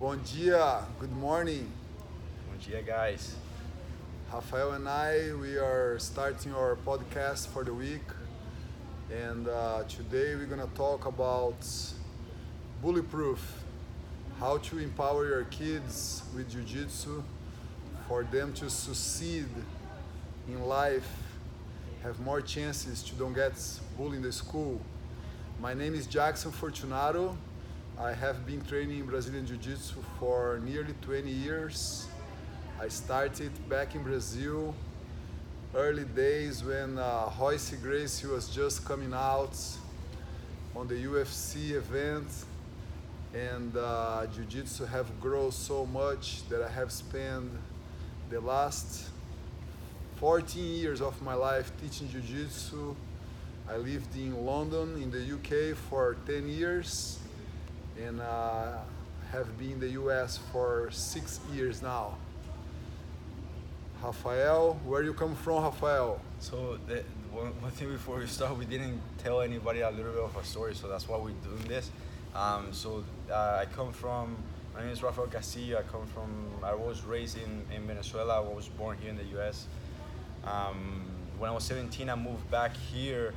Bom dia, good morning. Bom dia, guys. Rafael and I, we are starting our podcast for the week, and uh, today we're gonna talk about bulletproof, how to empower your kids with jiu-jitsu for them to succeed in life, have more chances to don't get bullied in the school. My name is Jackson Fortunato. I have been training Brazilian Jiu-Jitsu for nearly 20 years. I started back in Brazil, early days when uh, Royce Gracie was just coming out on the UFC event, and uh, Jiu-Jitsu have grown so much that I have spent the last 14 years of my life teaching Jiu-Jitsu. I lived in London, in the UK, for 10 years, and uh, have been in the US for six years now. Rafael, where you come from, Rafael? So the, one, one thing before we start, we didn't tell anybody a little bit of our story, so that's why we're doing this. Um, so uh, I come from, my name is Rafael Castillo. I come from, I was raised in, in Venezuela. I was born here in the US. Um, when I was 17, I moved back here.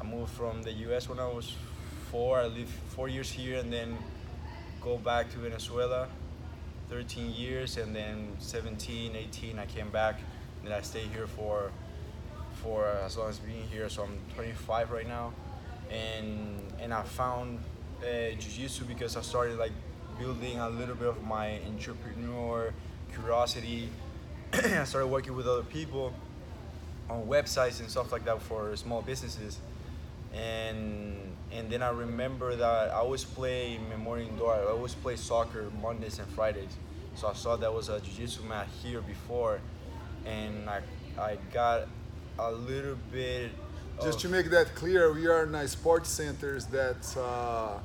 I moved from the US when I was four. I lived four years here and then go back to Venezuela 13 years and then 17 18 i came back. And then i stayed here for for as long as being here so i'm 25 right now. And and i found uh, jiu-jitsu because i started like building a little bit of my entrepreneur curiosity. I started working with other people on websites and stuff like that for small businesses. And and then I remember that I always play Memorial Indoor. I always play soccer Mondays and Fridays. So I saw there was a jiu-jitsu mat here before, and I I got a little bit. Just to make that clear, we are in a sports centers that uh,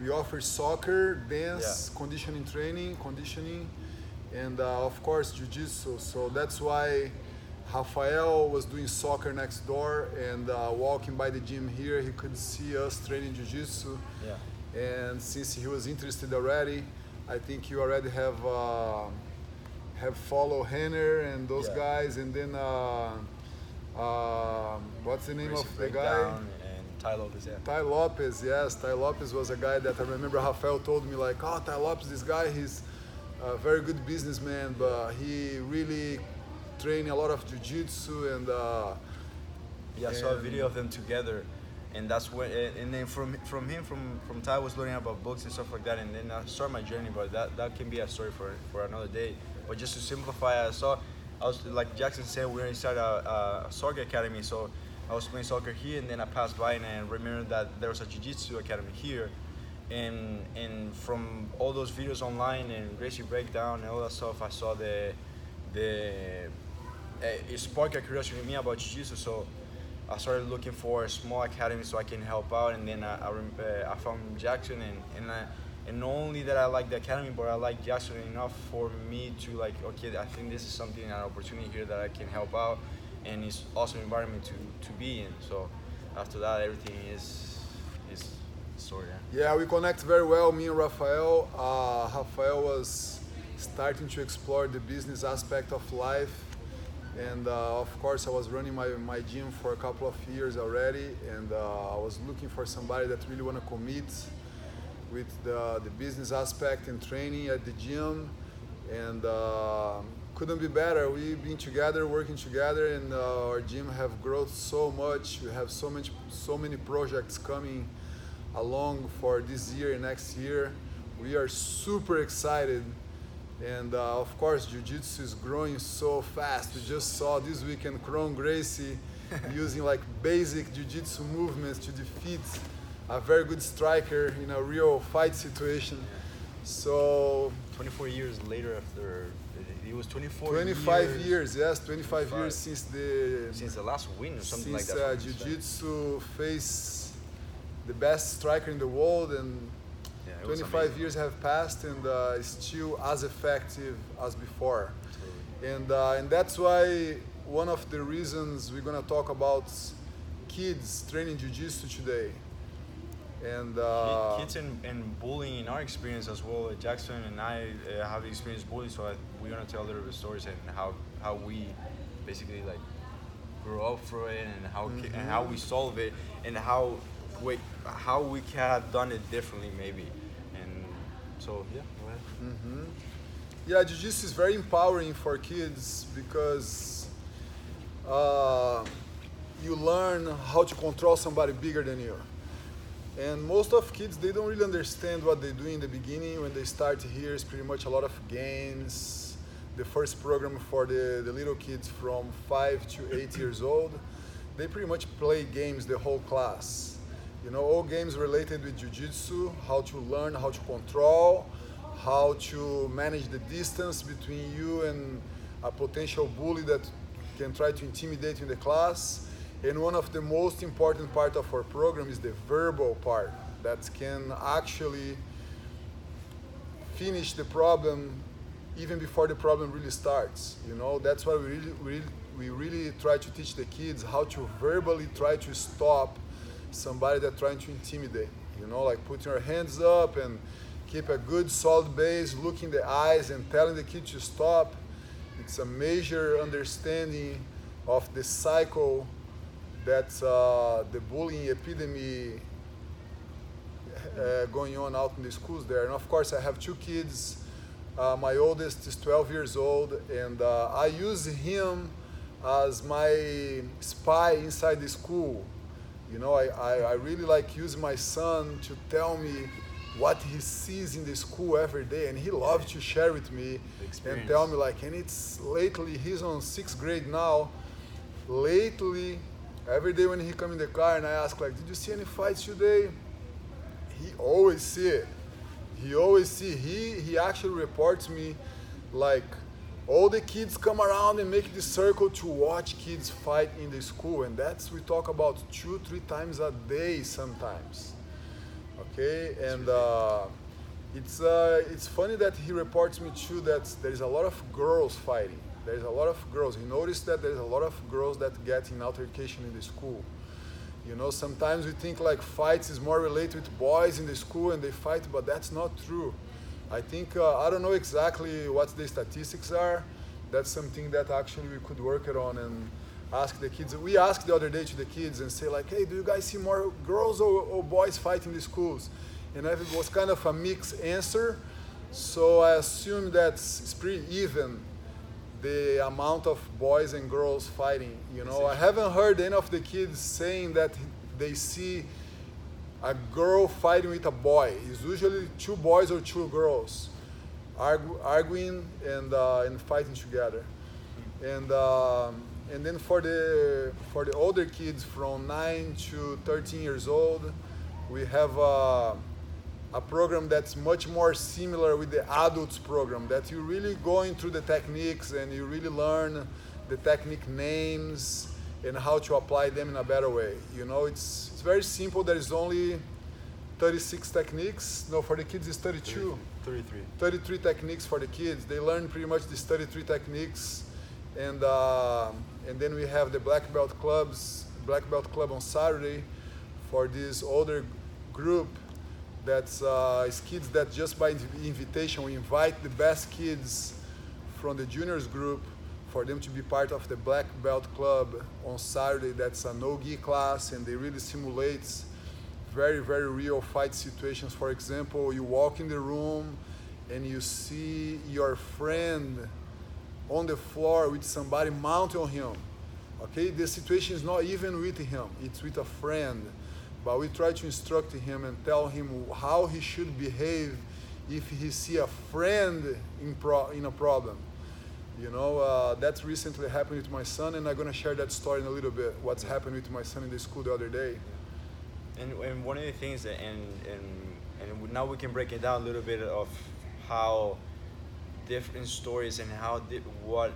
we offer soccer, dance, Yeah. conditioning training, conditioning, and uh, of course jiu-jitsu. So that's why Rafael was doing soccer next door and uh, walking by the gym here, he could see us training jiu-jitsu. yeah. And since he was interested already, I think you already have uh, have follow Rener and those Yeah. guys, and then uh, uh, what's the name Gracie of the guy? Tai Lopez. Yeah. Tai Lopez, yes, Tai Lopez was a guy that I remember Rafael told me like, oh, Tai Lopez, this guy, he's a very good businessman, but he really trained a lot of jiu-jitsu and uh, Yeah, I saw a video of them together, and that's when. And then from from him, from from Tai was learning about books and stuff like that, and then I started my journey. But that that can be a story for for another day. But just to simplify, I saw, I was like Jackson said, we're a, a soccer academy, so I was playing soccer here, and then I passed by and I remembered that there was a jiu-jitsu academy here. And and from all those videos online and Gracie breakdown and all that stuff, I saw the the it sparked a curiosity in me about jiu-jitsu. So I started looking for a small academy so I can help out, and then I I, uh, I found Jackson, and and I, and not only that I like the academy, but I like Jackson enough for me to like okay, I think this is something an opportunity here that I can help out, and it's awesome environment to to be in. So after that, everything is is. Yeah. Yeah, we connect very well, me and Rafael. Uh, Rafael was starting to explore the business aspect of life. And uh, of course, I was running my, my gym for a couple of years already. And uh, I was looking for somebody that really want to commit with the, the business aspect and training at the gym. And uh, couldn't be better. We've been together, working together, and uh, our gym have grown so much. We have so much, so many projects coming along for this year and next year. We are super excited. And uh, of course, Jiu-Jitsu is growing so fast. We just saw this weekend Kron Gracie using like basic Jiu-Jitsu movements to defeat a very good striker in a real fight situation. So 24 years later, after he was 24 25 years, yes, 25 25. years since the since the last win or something since like that. uh, jiu-jitsu faced the best striker in the world and Yeah, 25 amazing. years have passed and uh, still as effective as before Totally. and uh, and that's why one of the reasons we're gonna talk about kids training jiu-jitsu today And uh, kids and, and bullying in our experience as well. Jackson and I uh, have experienced bullying, so I, we're gonna tell a little bit of stories and how how we basically like grew up through it and how mm-hmm. and how we solve it and how we how we could have done it differently maybe. And so yeah. Mm-hmm. Yeah, jiu-jitsu is very empowering for kids because uh, you learn how to control somebody bigger than you. And most of kids, they don't really understand what they do in the beginning. When they start here, it's pretty much a lot of games. The first program for the, the little kids from five to eight years old, they pretty much play games the whole class. You know, all games related with jiu-jitsu, how to learn, how to control, how to manage the distance between you and a potential bully that can try to intimidate you in the class. And one of the most important part of our program is the verbal part that can actually finish the problem even before the problem really starts. You know, that's why we really, really, we really try to teach the kids how to verbally try to stop somebody that's trying to intimidate. You know, like putting your hands up and keep a good solid base, look in the eyes and telling the kid to stop. It's a major understanding of the cycle that uh, the bullying epidemic uh, going on out in the schools there. And of course, I have two kids. Uh, my oldest is 12 years old, and uh, I use him as my spy inside the school. You know, I, I, I really like using my son to tell me what he sees in the school every day and he loves to share with me and tell me like and it's lately he's on sixth grade now. Lately every day when he come in the car and i ask like did you see any fights today? He always see it. He always see he he actually reports me like all the kids come around and make the circle to watch kids fight in the school and that's we talk about two three times a day sometimes okay? And uh, it's uh, it's funny that he reports me too that there is a lot of girls fighting. There's a lot of girls. He noticed that there's a lot of girls that get in altercation in the school. You know sometimes we think like fights is more related with boys in the school and they fight but that's not true i think uh, i don't know exactly what the statistics are that's something that actually we could work it on and ask the kids. We asked the other day to the kids and say like, hey, do you guys see more girls or, or boys fighting in the schools? And it was kind of a mixed answer. So I assume that it's pretty even the amount of boys and girls fighting. You know, I haven't heard any of the kids saying that they see a girl fighting with a boy. It's usually two boys or two girls argue, arguing and, uh, and fighting together. And um, and then for the for the older kids from 9 to 13 years old we have a, a program that's much more similar with the adults program that you really going through the techniques and you really learn the technique names and how to apply them in a better way. You know it's it's very simple. There is only 36 techniques. No for the kids it's 32 33 33 techniques for the kids. They learn pretty much these 33 techniques. And uh, and then we have the black belt clubs, black belt club on Saturday, for this older group. That's uh, kids that just by invitation we invite the best kids from the juniors group for them to be part of the black belt club on Saturday. That's a no-gi class, and they really simulates very very real fight situations. For example, you walk in the room and you see your friend on the floor with somebody mounted on him. Okay, the situation is not even with him, it's with a friend. But we try to instruct him and tell him how he should behave if he see a friend in, pro- in a problem. You know, uh, that's recently happened with my son, and I'm gonna share that story in a little bit. What's happened with my son in the school the other day. And, and one of the things that, and, and, and now we can break it down a little bit of how different stories and how di- what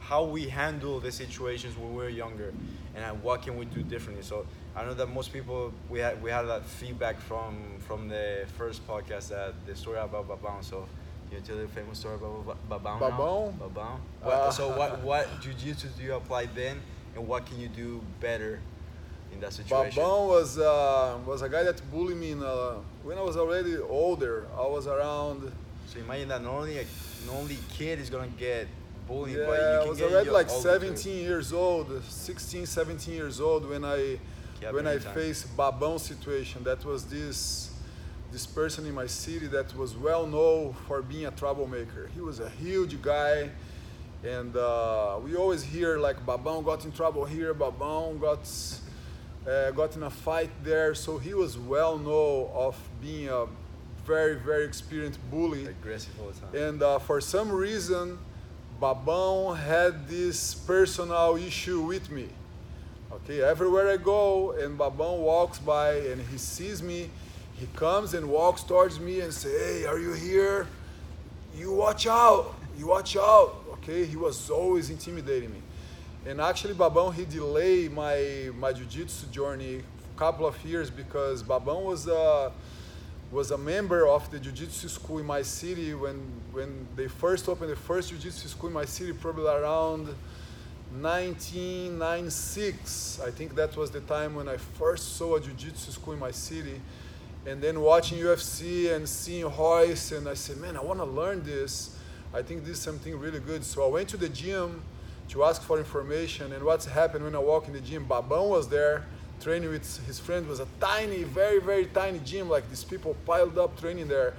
how we handle the situations when we are younger and what can we do differently so i know that most people we had we had that feedback from from the first podcast that the story about babão so you tell the famous story about babão babão babão uh, so what what jiu-jitsu do you apply then and what can you do better in that situation? Babão was uh, was a guy that bullied me in, uh, when I was already older. I was around. So imagine that not only a, not only kid is gonna get bullied, Yeah, but you I was get already like older too. 17 years old, 16, 17 years old when I when I anytime. faced Babão situation. That was this this person in my city that was well known for being a troublemaker. He was a huge guy, and uh, we always hear like Babão got in trouble here, Babão got uh, got in a fight there. So he was well known of being a very very experienced bully. aggressive all the time. And uh, for some reason, Babão had this personal issue with me. Okay, everywhere I go and Babão walks by and he sees me, he comes and walks towards me and say, "Hey, are you here? You watch out! You watch out!" Okay, he was always intimidating me. And actually, Babão he delayed my my jiu-jitsu journey a couple of years because Babão was a was a member of the jiu-jitsu school in my city when when they first opened the first jiu-jitsu school in my city probably around 1996 i think that was the time when i first saw a jiu-jitsu school in my city and then watching ufc and seeing Royce and i said man i want to learn this. I think this is something really good. So i went to the gym to ask for information and what's happened when i walk in the gym? Babão was there training with his friend. It was a tiny very very tiny gym. Like these people piled up training there.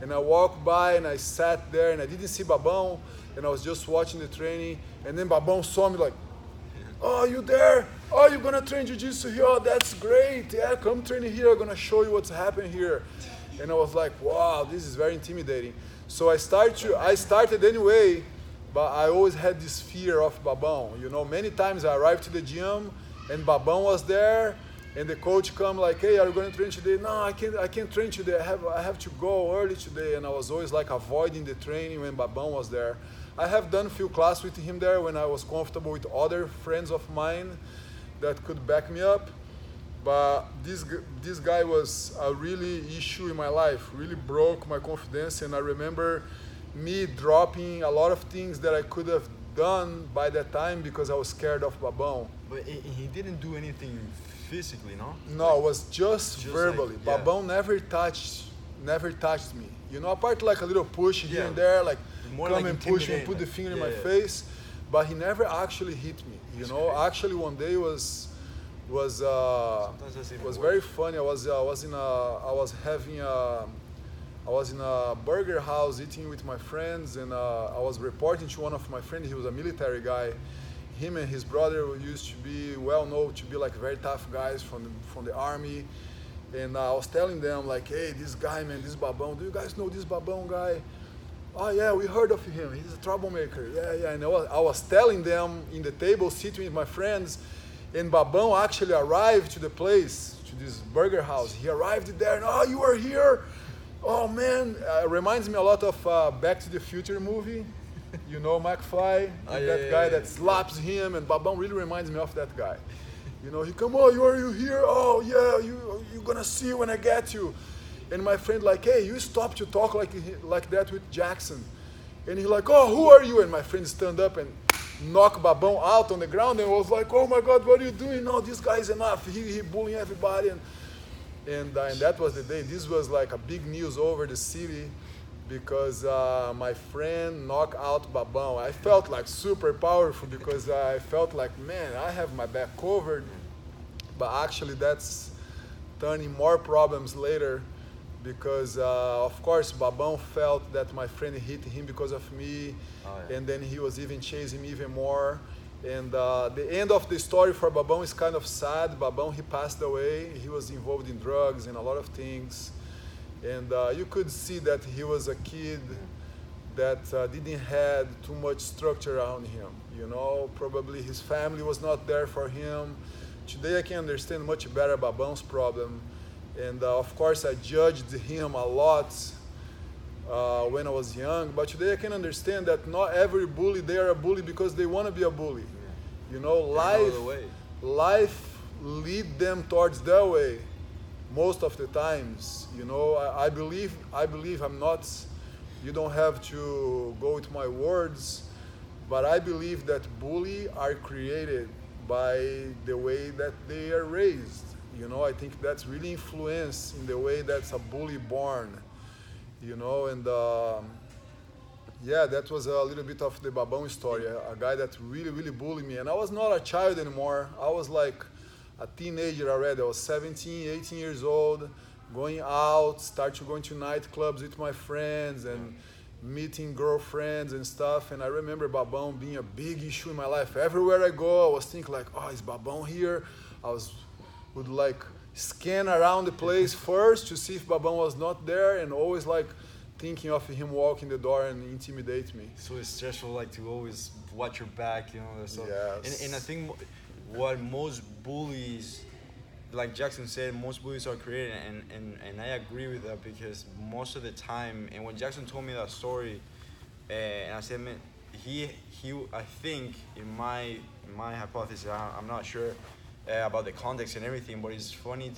And i walked by and i sat there and i didn't see babão and i was just watching the training. And then babão saw me like oh you there oh you're gonna train jiu-jitsu here oh that's great yeah come train here i'm gonna show you what's happening here and i was like wow this is very intimidating so i started to i started anyway but I always had this fear of Babão. You know, many times I arrived to the gym and Babão was there, and the coach come like, "Hey, are you going to train today?" No, I can't. I can't train today. I have I have to go early today, and I was always like avoiding the training when Babão was there. I have done a few classes with him there when I was comfortable with other friends of mine that could back me up. But this this guy was a really issue in my life. Really broke my confidence, and I remember me dropping a lot of things that I could have done by that time because I was scared of Babão. But he, didn't do anything physically, no? No, it was just, Just verbally. like- yeah. Babão never touched, never touched me. You know, apart like a little push here Yeah. and there, like More come like and push me, put the like- finger in my yeah. face, but he never actually hit me. You know, actually one day was was uh, was very funny. I was I was in a I was having a I was in a burger house eating with my friends, and uh, I was reporting to one of my friends. He was a military guy. Him and his brother used to be well known to be like very tough guys from the, from the army. And uh, I was telling them like, hey, this guy, man, this Babão. Do you guys know this Babão guy? Oh yeah, we heard of him. He's a troublemaker. Yeah, yeah. And I was, I was telling them in the table, sitting with my friends, and Babão actually arrived to the place, to this burger house. He arrived there, and oh, you are here. Oh man, uh, reminds me a lot of uh, Back to the Future movie. You know McFly, Oh, yeah, that yeah, guy yeah, that slaps him, and Babão really reminds me of that guy. You know, he come, oh, you are you here? Oh yeah, you you gonna see when I get you. And my friend like, hey, you stop to talk like like that with Jackson. And he like, oh, who are you? And my friend stand up and knock Babão out on the ground and was like, oh my God, what are you doing? No, this guy's enough. He, he bullying everybody. And, and, uh, and that was the day. This was like a big news over the city because uh, my friend knocked out Babão. I felt like super powerful because I felt like, man, I have my back covered. But actually, that's turning more problems later because, uh, of course, Babão felt that my friend hit him because of me, Oh, yeah. and then he was even chasing me even more. And uh, the end of the story for Babão is kind of sad. Babão, he passed away. He was involved in drugs and a lot of things. And uh, you could see that he was a kid that uh, didn't had too much structure around him. You know, probably his family was not there for him. Today I can understand much better Babão's problem. And uh, of course I judged him a lot uh, when I was young. But today I can understand that not every bully they are a bully because they want to be a bully. You know, life life lead them towards their way most of the times you know I, I believe i believe i'm not you don't have to go with my words but i believe that bully are created by the way that they are raised. You know, I think that's really influenced in the way that's a bully born. You know, and um, yeah, that was a little bit of the Babão story. A, guy that really, really bullied me, and I was not a child anymore. I was like a teenager already. I was 17, 18 years old, going out, start to going to nightclubs with my friends and meeting girlfriends and stuff. And I remember Babão being a big issue in my life. Everywhere I go, I was thinking like, oh, is Babão here? I was would like scan around the place first to see if Babão was not there, and always like thinking of him walking the door and intimidate me. So it's stressful, like to always watch your back, you know. So, Yes. and, and I think what most bullies, like Jackson said, most bullies are created, and, and, and I agree with that because most of the time, and when Jackson told me that story, uh, and I said, man, he he, I think in my in my hypothesis, I, I'm not sure uh, about the context and everything, but it's funny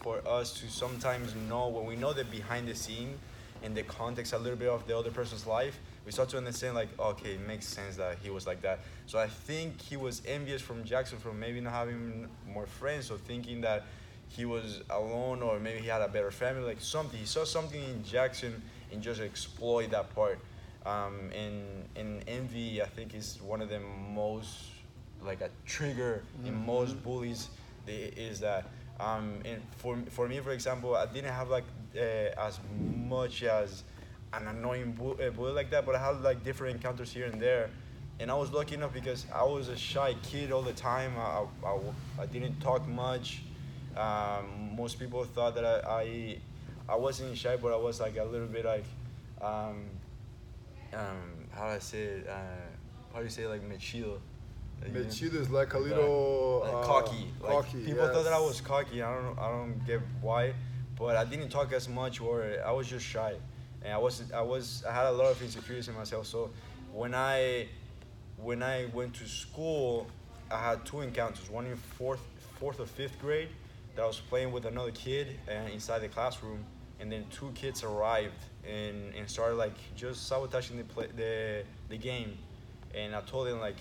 for us to sometimes know when we know the behind the scene and the context a little bit of the other person's life, we start to understand like, okay, it makes sense that he was like that. So I think he was envious from Jackson from maybe not having more friends or thinking that he was alone or maybe he had a better family, like something. He saw something in Jackson and just exploit that part. Um, and, and envy, I think, is one of the most like a trigger in most bullies they, is that um, and for, for me for example i didn't have like uh, as much as an annoying bu- uh, bully like that but i had like different encounters here and there. And i was lucky enough because i was a shy kid all the time. I, I, I didn't talk much. Um, most people thought that I, I i wasn't shy but i was like a little bit like um, um, how do i say it? Uh, how do you say it, like mechido. Like, you know? Metido is like a little Like uh, cocky. Like cocky. people thought that I was cocky. I don't. I don't get why, but I didn't talk as much, or I was just shy, and I was I was I had a lot of insecurities in myself. So when I when I went to school, I had two encounters. One in fourth fourth or fifth grade, that I was playing with another kid uh, inside the classroom, and then two kids arrived and, and started like just sabotaging the play, the the game, and I told them like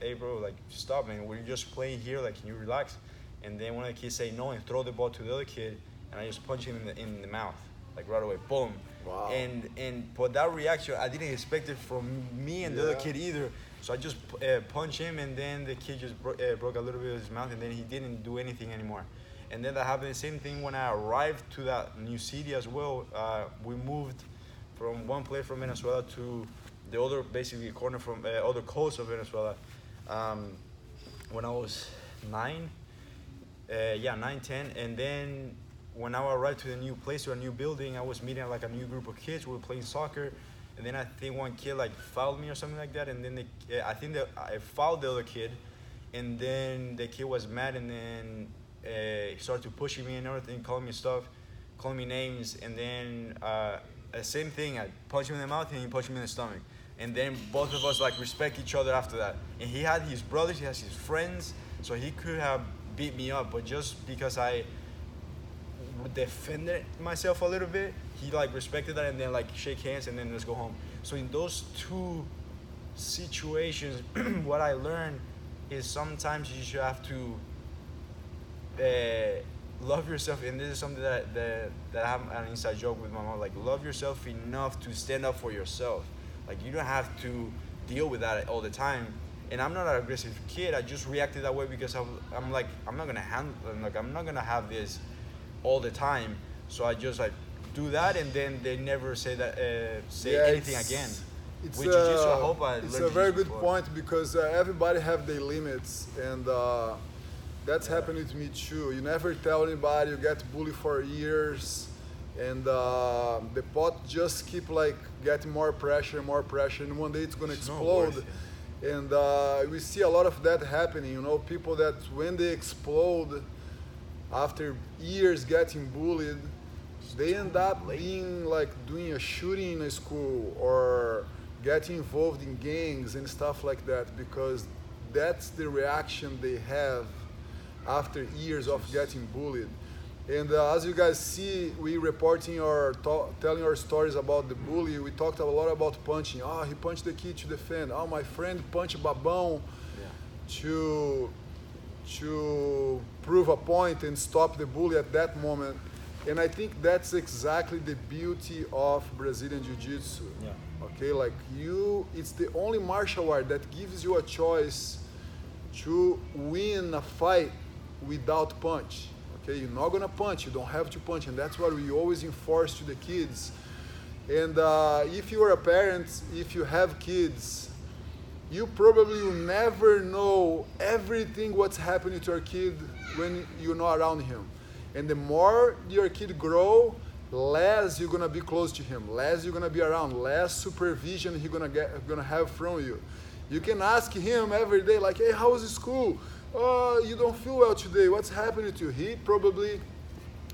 hey bro, like stop man, we're just playing here, like can you relax? And then one of the kids say no and throw the ball to the other kid, and I just punch him in the, in the mouth, like right away, boom. Wow. And and but that reaction, I didn't expect it from me and the other kid either. So I just uh, punched him, and then the kid just bro- uh, broke a little bit of his mouth, and then he didn't do anything anymore. And then that happened the same thing when I arrived to that new city as well. Uh, we moved from one place from Venezuela to the other, basically corner from uh, other coast of Venezuela. Um, when I was nine, uh, yeah, nine, ten, and then when I arrived to the new place, to a new building, I was meeting like a new group of kids. We were playing soccer, and then I think one kid like fouled me or something like that, and then the, uh, I think that I fouled the other kid, and then the kid was mad, and then uh, he started pushing me and everything, calling me stuff, calling me names, and then uh, the same thing. I punched him in the mouth, and he punched me in the stomach. And then both of us like respect each other after that. And he had his brothers, he has his friends, so he could have beat me up, but just because I defended myself a little bit, he like respected that and then like shake hands and then let's go home. So in those two situations, what I learned is sometimes you should have to uh, love yourself, and this is something that that that I have an inside joke with my mom. Like love yourself enough to stand up for yourself. Like you don't have to deal with that all the time. And I'm not an aggressive kid. I just reacted that way because I'm like I'm not gonna handle like I'm not gonna have this all the time. So I just like do that, and then they never say that uh, say Yeah, anything again. It's, With jiu-jitsu, I hope I it's a very good before. point because uh, everybody have their limits, and uh, that's happened with me too. You never tell anybody. You get bullied for years, and uh, the pot just keep like getting more pressure, more pressure, and one day it's gonna It's explode. worth And uh, we see a lot of that happening. You know, people that when they explode after years getting bullied, they end up being like doing a shooting in a school or getting involved in gangs and stuff like that because that's the reaction they have after years of getting bullied. And uh, as you guys see, we reporting or telling our stories about the bully. We talked a lot about punching. Oh, he punched the kid to defend. Oh, my friend punched Babão Yeah. to to prove a point and stop the bully at that moment. And I think that's exactly the beauty of Brazilian Jiu-Jitsu. Yeah. Okay, like you, it's the only martial art that gives you a choice to win a fight without punch. Okay, you're not gonna punch. You don't have to punch, and that's what we always enforce to the kids. And uh, if you are a parent, if you have kids, you probably will never know everything what's happening to your kid when you're not around him. And the more your kid grow, less you're gonna be close to him, less you're gonna be around, less supervision he's gonna get gonna have from you. You can ask him every day, like, hey, how was school? Oh, you don't feel well today. What's happening to you? He probably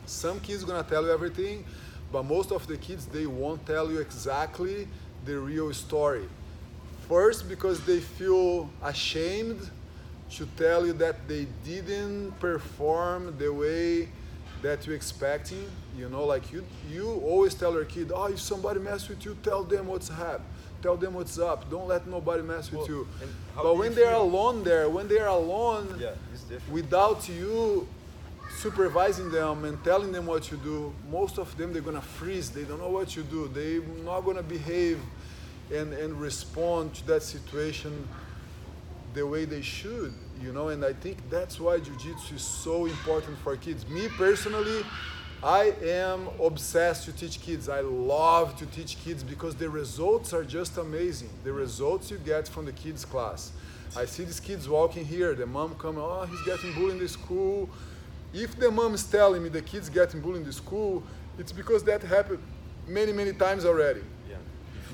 some kids gonna tell you everything, but most of the kids they won't tell you exactly the real story. First, because they feel ashamed to tell you that they didn't perform the way that you're expecting. You know, like you, you always tell your kid, oh, if somebody mess with you, tell them what's happened. Tell them what's up. Don't let nobody mess with Well, you. But when you they're feel? alone there, when they're alone, Yeah, without you supervising them and telling them what to do, most of them they're gonna freeze. They don't know what to do. They're not gonna behave and, and respond to that situation the way they should, you know. And I think that's why jiu-jitsu is so important for kids. Me personally, I am obsessed to teach kids. I love to teach kids because the results are just amazing. The results you get from the kids class. I see these kids walking here, the mom coming, oh, he's getting bullied in the school. If the mom is telling me the kid's getting bullied in the school, it's because that happened many, many times already. Yeah.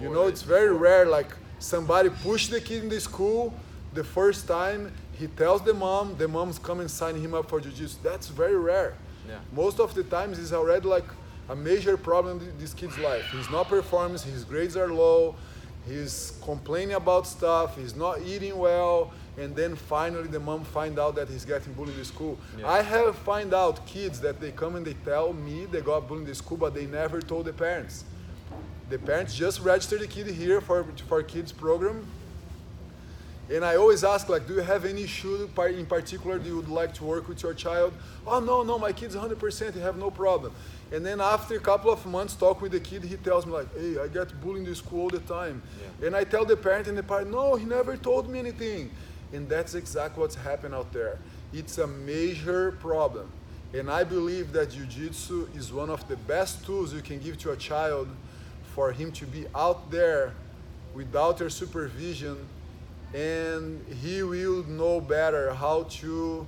You know, it's very before- rare. Like somebody pushed the kid in the school the first time. He tells the mom, the mom's coming signing him up for jiu-jitsu. That's very rare. Yeah. Most of the times, it's already like a major problem in this kid's life. He's not performing. His grades are low. He's complaining about stuff. He's not eating well. And then finally, the mom find out that he's getting bullied in school. Yeah. I have find out kids that they come and they tell me they got bullied in school, but they never told the parents the parents just registered the kid here for for kids program and i always ask like do you have any issue in particular that you would like to work with your child? Oh no no my kid's 100% he have no problem. And then after a couple of months talk with the kid he tells me like hey i get bullied in the school all the time. Yeah. and i tell the parent and the parent no he never told me anything. And that's exactly what's happened out there. It's a major problem. And i believe that jiu-jitsu is one of the best tools you can give to a child for him to be out there without your supervision and he will know better how to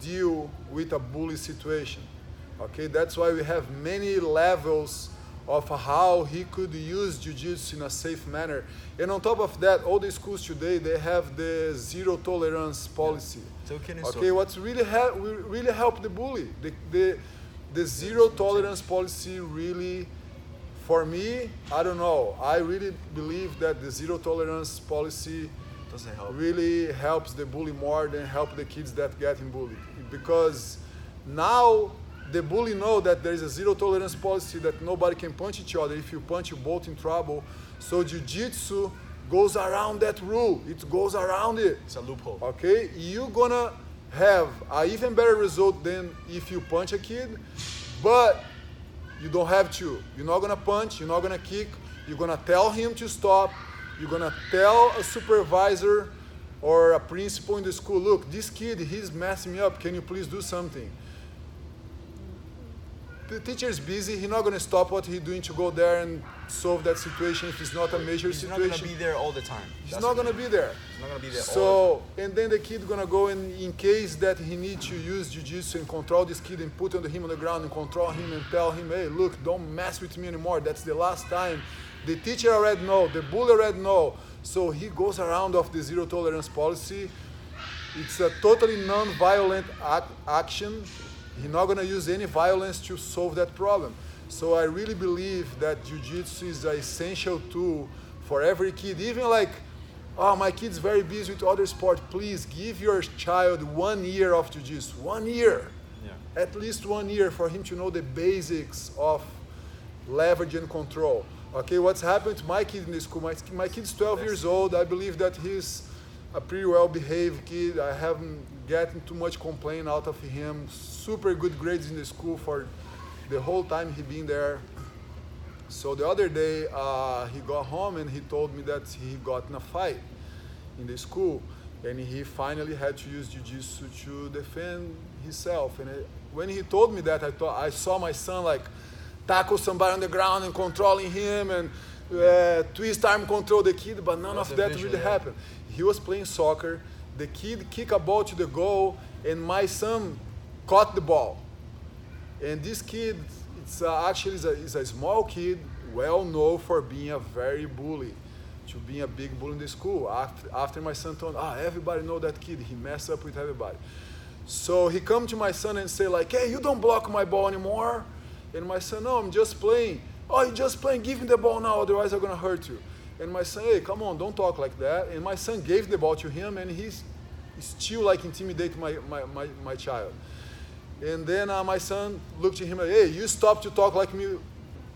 deal with a bully situation. Okay that's why we have many levels of how he could use jiu-jitsu in a safe manner. And on top of that all the schools today they have the zero tolerance policy. So can you okay what's really help really help the bully. The, the the zero tolerance policy really for me i don't know. I really believe that the zero tolerance policy doesn't help. really helps the bully more than help the kids that getting bullied because now the bully know that there is a zero tolerance policy that nobody can punch each other. If you punch you both in trouble. So jiu-jitsu goes around that rule. It goes around it. It's a loophole. okay? You're gonna have an even better result than if you punch a kid but you don't have to. You're not gonna punch you're not gonna kick. You're gonna tell him to stop you're gonna tell a supervisor or a principal in the school look this kid he's messing me up can you please do something the teacher is busy he's not gonna stop what he's doing to go there and solve that situation if it's not a major situation. He's not gonna be there all the time. he's That's not gonna be there He's not gonna be there all so, and then the kid gonna go and in case that he need to use jiu-jitsu and control this kid and put him on the ground and control him and tell him, hey, look, don't mess with me anymore. That's the last time. The teacher already know, the bully already know. So he goes around of the zero tolerance policy. It's a totally non-violent ac- action. He's not gonna use any violence to solve that problem. So I really believe that jiu-jitsu is an essential tool for every kid, even like oh my kid's very busy with other sport please give your child one year of jiu-jitsu one year Yeah. at least one year for him to know the basics of leverage and control okay what's happened to my kid in the school my, my kid's 12 years old i believe that he's a pretty well behaved kid. I haven't gotten too much complaint out of him. Super good grades in the school for the whole time he been there. So the other day uh, he got home and he told me that he got in a fight in the school and he finally had to use jiu-jitsu to defend himself. And it, when he told me that, I thought I saw my son like tackle somebody on the ground and controlling him and uh, twist arm control the kid, but none That's of that vision, really yeah. happened. He was playing soccer. The kid kicked a ball to the goal, and my son caught the ball. And this kid, it's uh, actually is a, is a small kid, well known for being a very bully, to being a big bully in the school. After, after my son told, ah, everybody know that kid. He messed up with everybody. So he come to my son and say like, hey, you don't block my ball anymore. And my son, no, I'm just playing. Oh, you're just playing. Give me the ball now, otherwise I'm gonna hurt you. And my son, hey, come on, don't talk like that. And my son gave the ball to him, and he's still like intimidate my, my, my, my child. And then uh, my son looked at him hey, you stop to talk like me.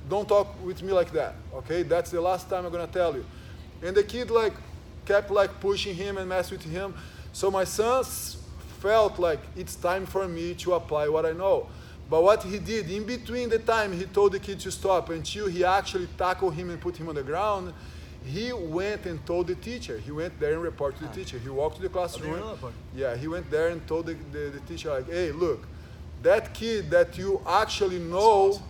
Don't talk with me like that, okay? That's the last time I'm gonna tell you. And the kid like kept like pushing him and messing with him. So my son felt like it's time for me to apply what I know. But what he did in between the time he told the kid to stop until he actually tackled him and put him on the ground, he went and told the teacher. He went there and reported to the teacher. He walked to the classroom. Yeah, he went there and told the, the, the teacher like, hey, look, that kid that you actually know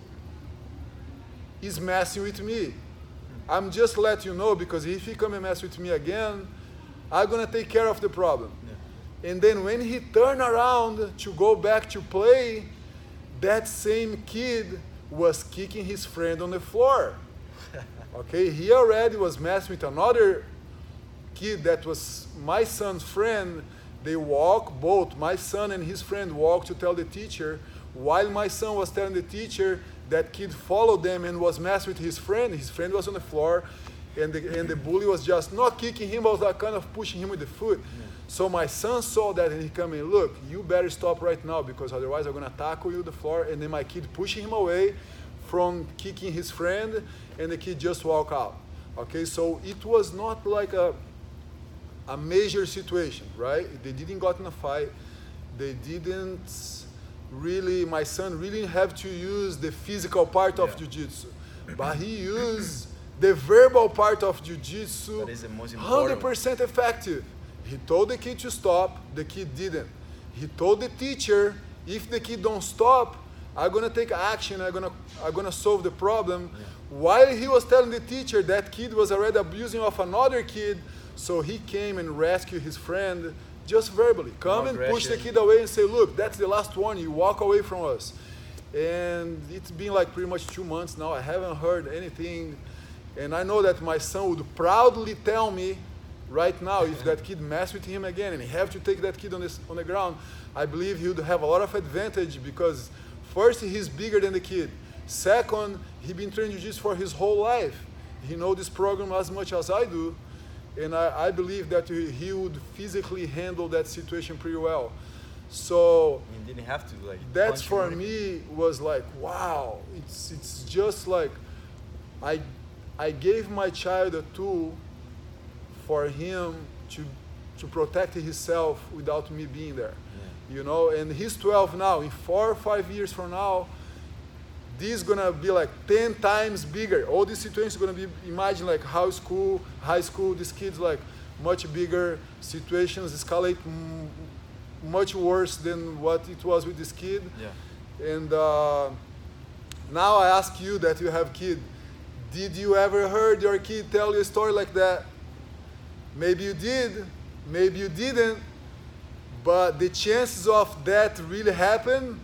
is messing with me. I'm just let you know because if he come and mess with me again, I'm gonna take care of the problem. And then when he turned around to go back to play, that same kid was kicking his friend on the floor. okay, he already was messing with another kid that was my son's friend. They walk, both my son and his friend walked to tell the teacher. While my son was telling the teacher, that kid followed them and was messing with his friend. His friend was on the floor, and the, and the bully was just not kicking him, but was like kind of pushing him with the foot. So my son saw that and he come in, look, you better stop right now because otherwise I'm gonna tackle you to the floor. And then my kid pushing him away from kicking his friend, and the kid just walk out. Okay, so it was not like a a major situation, right? They didn't got in a fight. They didn't really. My son really have to use the physical part of Yeah. jiu-jitsu, but he used the verbal part of jiu-jitsu. That is the most important. Hundred percent effective. He told the kid to stop. The kid didn't. He told the teacher, if the kid don't stop, I'm gonna take action. I'm gonna I'm gonna solve the problem. While he was telling the teacher, that kid was already abusing of another kid, so he came and rescued his friend just verbally. Come No and push the kid away and say, look, that's the last one. You walk away from us. And it's been like pretty much two months now. I haven't heard anything. And I know that my son would proudly tell me right now if that kid mess with him again and he have to take that kid on, this, on the ground, I believe he would have a lot of advantage because first he's bigger than the kid. Second, he been training jiu-jitsu for his whole life. He know this program as much as I do. And I, I believe that he would physically handle that situation pretty well. So You didn't have to like. that's for me was like wow it's it's just like i i gave my child a tool for him to to protect himself without me being there. You know and he's 12 now. In four or five years from now this is gonna be like 10 times bigger. All these situations gonna be imagine like high school high school these kids like much bigger situations escalate m- much worse than what it was with this kid. Yeah. and uh, now I ask you that you have kid, did you ever heard your kid tell you a story like that? Maybe you did, maybe you didn't, but the chances of that really happen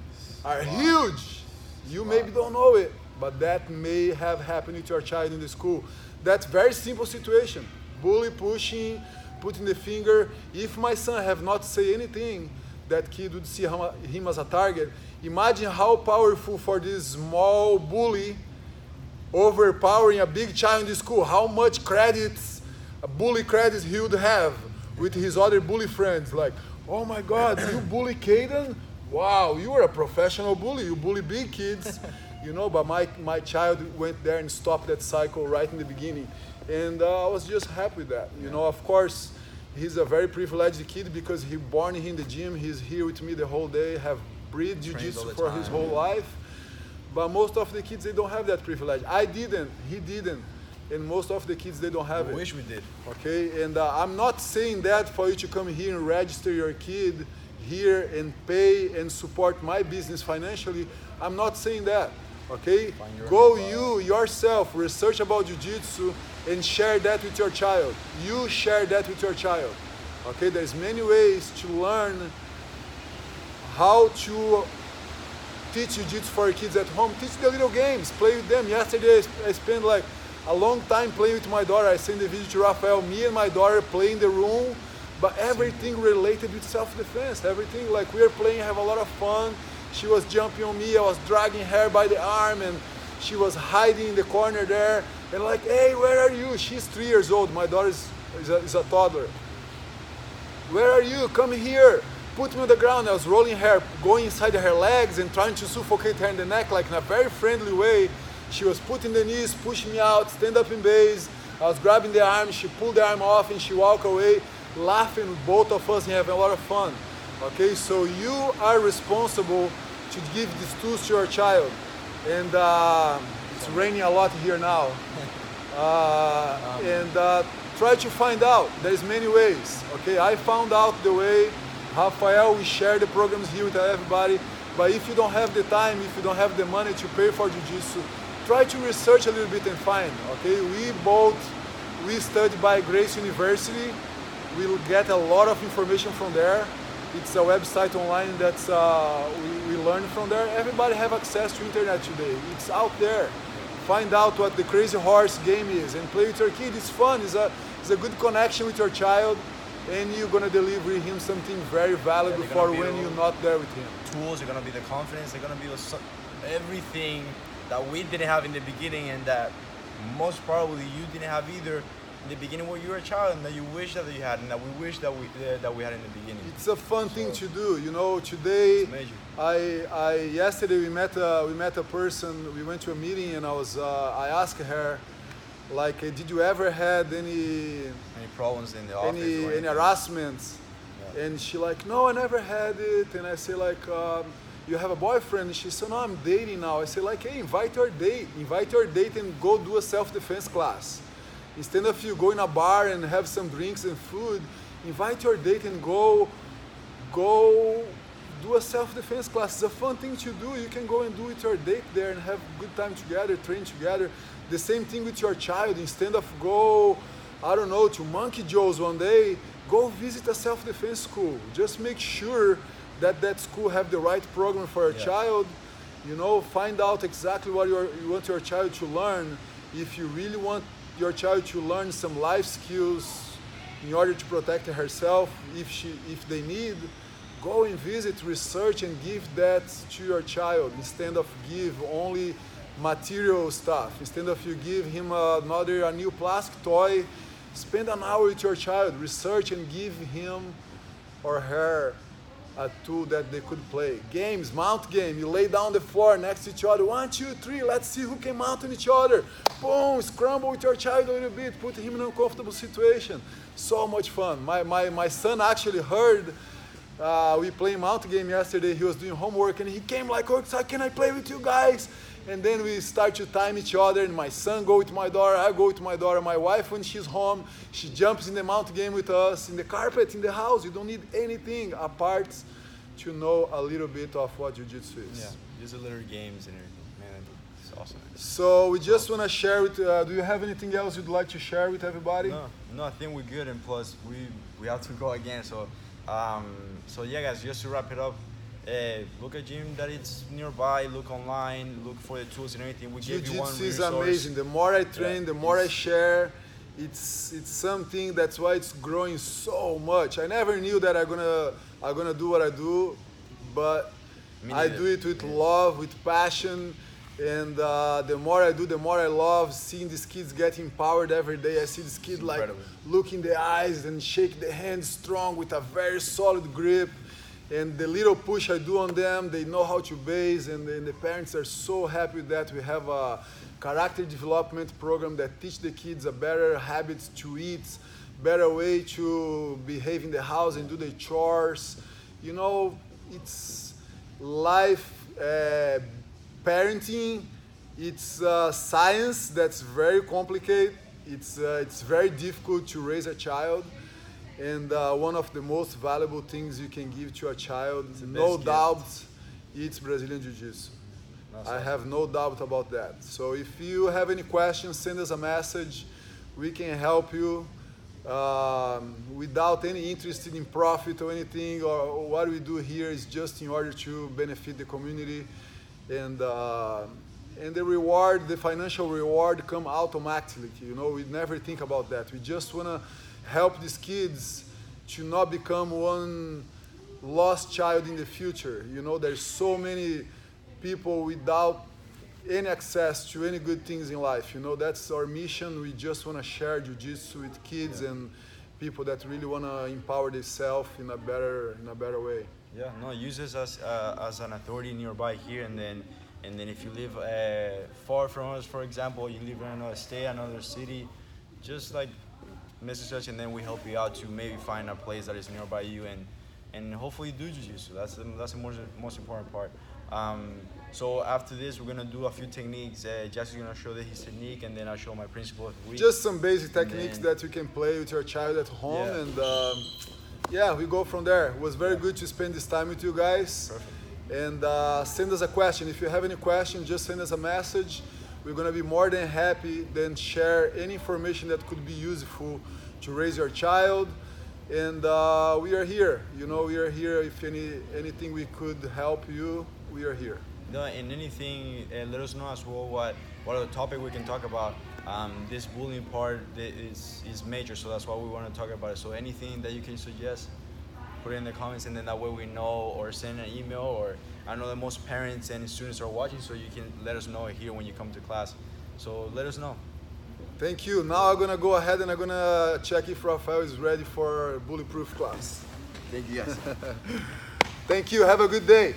are huge. You maybe don't know it, but that may have happened to your child in the school. That's very simple situation. Bully pushing, putting the finger. If my son have not say anything, that kid would see him- as a target. Imagine how powerful for this small bully overpowering a big child in the school. How much credits, bully credits he would have with his other bully friends. Like, oh my God, you bully Caden? Wow, you are a professional bully. You bully big kids, you know. But my my child went there and stopped that cycle right in the beginning, and uh, I was just happy with that. You know, of course, he's a very privileged kid because he born here in the gym. He's here with me the whole day. Have breed Trains jiu-jitsu for his whole life. But most of the kids they don't have that privilege. I didn't. He didn't. And most of the kids they don't have I it. wish we did. Okay, and uh, I'm not saying that for you to come here and register your kid here and pay and support my business financially. I'm not saying that. Okay, go you yourself research about jiu-jitsu and share that with your child. You share that with your child. Okay, there's many ways to learn how to teach jiu-jitsu for kids at home. Teach the little games. Play with them. Yesterday I spent like a long time playing with my daughter. I sent the video to Rafael. Me and my daughter playing the room, but everything related with self-defense. Everything like we are playing, have a lot of fun. She was jumping on me. I was dragging her by the arm, and she was hiding in the corner there. And like, hey, where are you? She's three years old. My daughter is, is, a, is a toddler. Where are you? Come here. Put me on the ground. I was rolling her, going inside her legs and trying to suffocate her in the neck, like in a very friendly way. She was putting the knees, pushing me out, stand up in base. I was grabbing the arm. She pulled the arm off and she walked away, laughing with both of us and having a lot of fun. Okay, so you are responsible to give these tools to your child. And uh, it's raining a lot here now. Uh, and uh, try to find out. There's many ways. Okay, I found out the way. Rafael, we share the programs here with everybody. But if you don't have the time, if you don't have the money to pay for jiu-jitsu, try to research a little bit and find. Okay, we both we study by Gracie University. We'll get a lot of information from there. It's a website online that's uh, we, we learn from there. Everybody have access to internet today. It's out there. Find out what the Crazy Horse game is and play with your kid. It's fun. It's a it's a good connection with your child, and you're gonna deliver him something very valuable for when you're not there with him. Tools are gonna be the confidence. They're gonna be everything that we didn't have in the beginning, and that most probably you didn't have either in the beginning when you were a child, and that you wish that you had, and that we wish that we uh, that we had in the beginning. It's a fun thing to do. You know, today I, I yesterday we met a, we met a person. We went to a meeting and I was uh, I asked her, like, uh, did you ever had any Any problems in the office? any any harassments? Yeah. And she like, no, I never had it. And I say like, um, you have a boyfriend? And she said, no, I'm dating now. I say like, hey, invite your date, invite your date and go do a self-defense class. Instead of you go in a bar and have some drinks and food, invite your date and go, go do a self-defense class. It's a fun thing to do. You can go and do with your date there and have good time together, train together. The same thing with your child. Instead of go, I don't know, to Monkey Joe's one day, go visit a self-defense school. Just make sure that that school have the right program for your Yeah. child. You know, find out exactly what you want your child to learn. If you really want your child to learn some life skills in order to protect herself, if she, if they need, go and visit, research, and give that to your child instead of give only material stuff. Instead of you give him another a new plastic toy, spend an hour with your child, research and give him or her a tool that they could play. Games, mount game. You lay down the floor next to each other. One, two, three. Let's see who can mount on each other. Boom! Scramble with your child a little bit. Put him in an uncomfortable situation. So much fun. My my my son actually heard. Uh, we playing mount game yesterday. He was doing homework and he came like, "Oh, can I play with you guys?" And then we start to time each other. And my son go with my daughter. I go with my daughter. My wife, when she's home, she jumps in the mount game with us in the carpet in the house. You don't need anything apart to know a little bit of what jiu-jitsu is. Yeah, just the little games and everything. Man, it's awesome. So we just want to share with. Uh, do you have anything else you'd like to share with everybody? No, no, I think we're good, and plus we we have to go again. So, um, so yeah, guys, just to wrap it up, uh, look at gym that it's nearby. Look online. Look for the tools and everything. We gave you one Jiu-jitsu is amazing. The more I train, Yeah, the more I share. It's it's something that's why it's growing so much. I never knew that I'm gonna I'm gonna do what I do, but I do it with love, with passion, and uh, the more I do, the more I love seeing these kids get empowered every day. I see this kid It's like incredible. look in the eyes and shake the hand strong with a very solid grip. And the little push I do on them, they know how to base, and, and the parents are so happy that. We have a character development program that teach the kids a better habits to eat, better way to behave in the house and do the chores. You know, it's life uh, parenting. It's uh, science that's very complicated. It's uh, it's very difficult to raise a child, and uh, one of the most valuable things you can give to a child, no best doubt, it's Brazilian Jiu-Jitsu. I have no doubt about that. So if you have any questions, send us a message. We can help you um, without any interest in profit or anything. Or, or what we do here is just in order to benefit the community, and uh, and the reward, the financial reward, come automatically. You know, we never think about that. We just wanna help these kids to not become one lost child in the future. You know, there's so many people without any access to any good things in life. You know, that's our mission. We just want to share jiu-jitsu with kids and people that really want to empower themselves in a better in a better way. Yeah, no, use this as uh, as an authority nearby here, and then and then if you live uh, far from us, for example, you live in another state, another city, just like message us, and then we help you out to maybe find a place that is nearby you, and and hopefully do jujitsu. That's the that's the most most important part. Um, so after this, we're gonna do a few techniques. Uh, Jesse's gonna show his technique, and then I'll show my principle of the week. Just some basic techniques then- that you can play with your child at home, Yeah. and um, yeah, we go from there. It was very good to spend this time with you guys. Perfect. And uh, send us a question. If you have any question, just send us a message. We're gonna be more than happy then share any information that could be useful to raise your child. And uh, we are here. You know, we are here. If any anything we could help you, we are here. No, and anything, uh, let us know as well what what other topic we can talk about. Um, this bullying part is is major, so that's why we want to talk about it. So anything that you can suggest, put it in the comments, and then that way we know, or send an email, or I know that most parents and students are watching, so you can let us know here when you come to class. So let us know. Thank you. Now I'm gonna go ahead and I'm gonna check if Rafael is ready for Bullyproof class. Thank you guys. Thank you. Have a good day.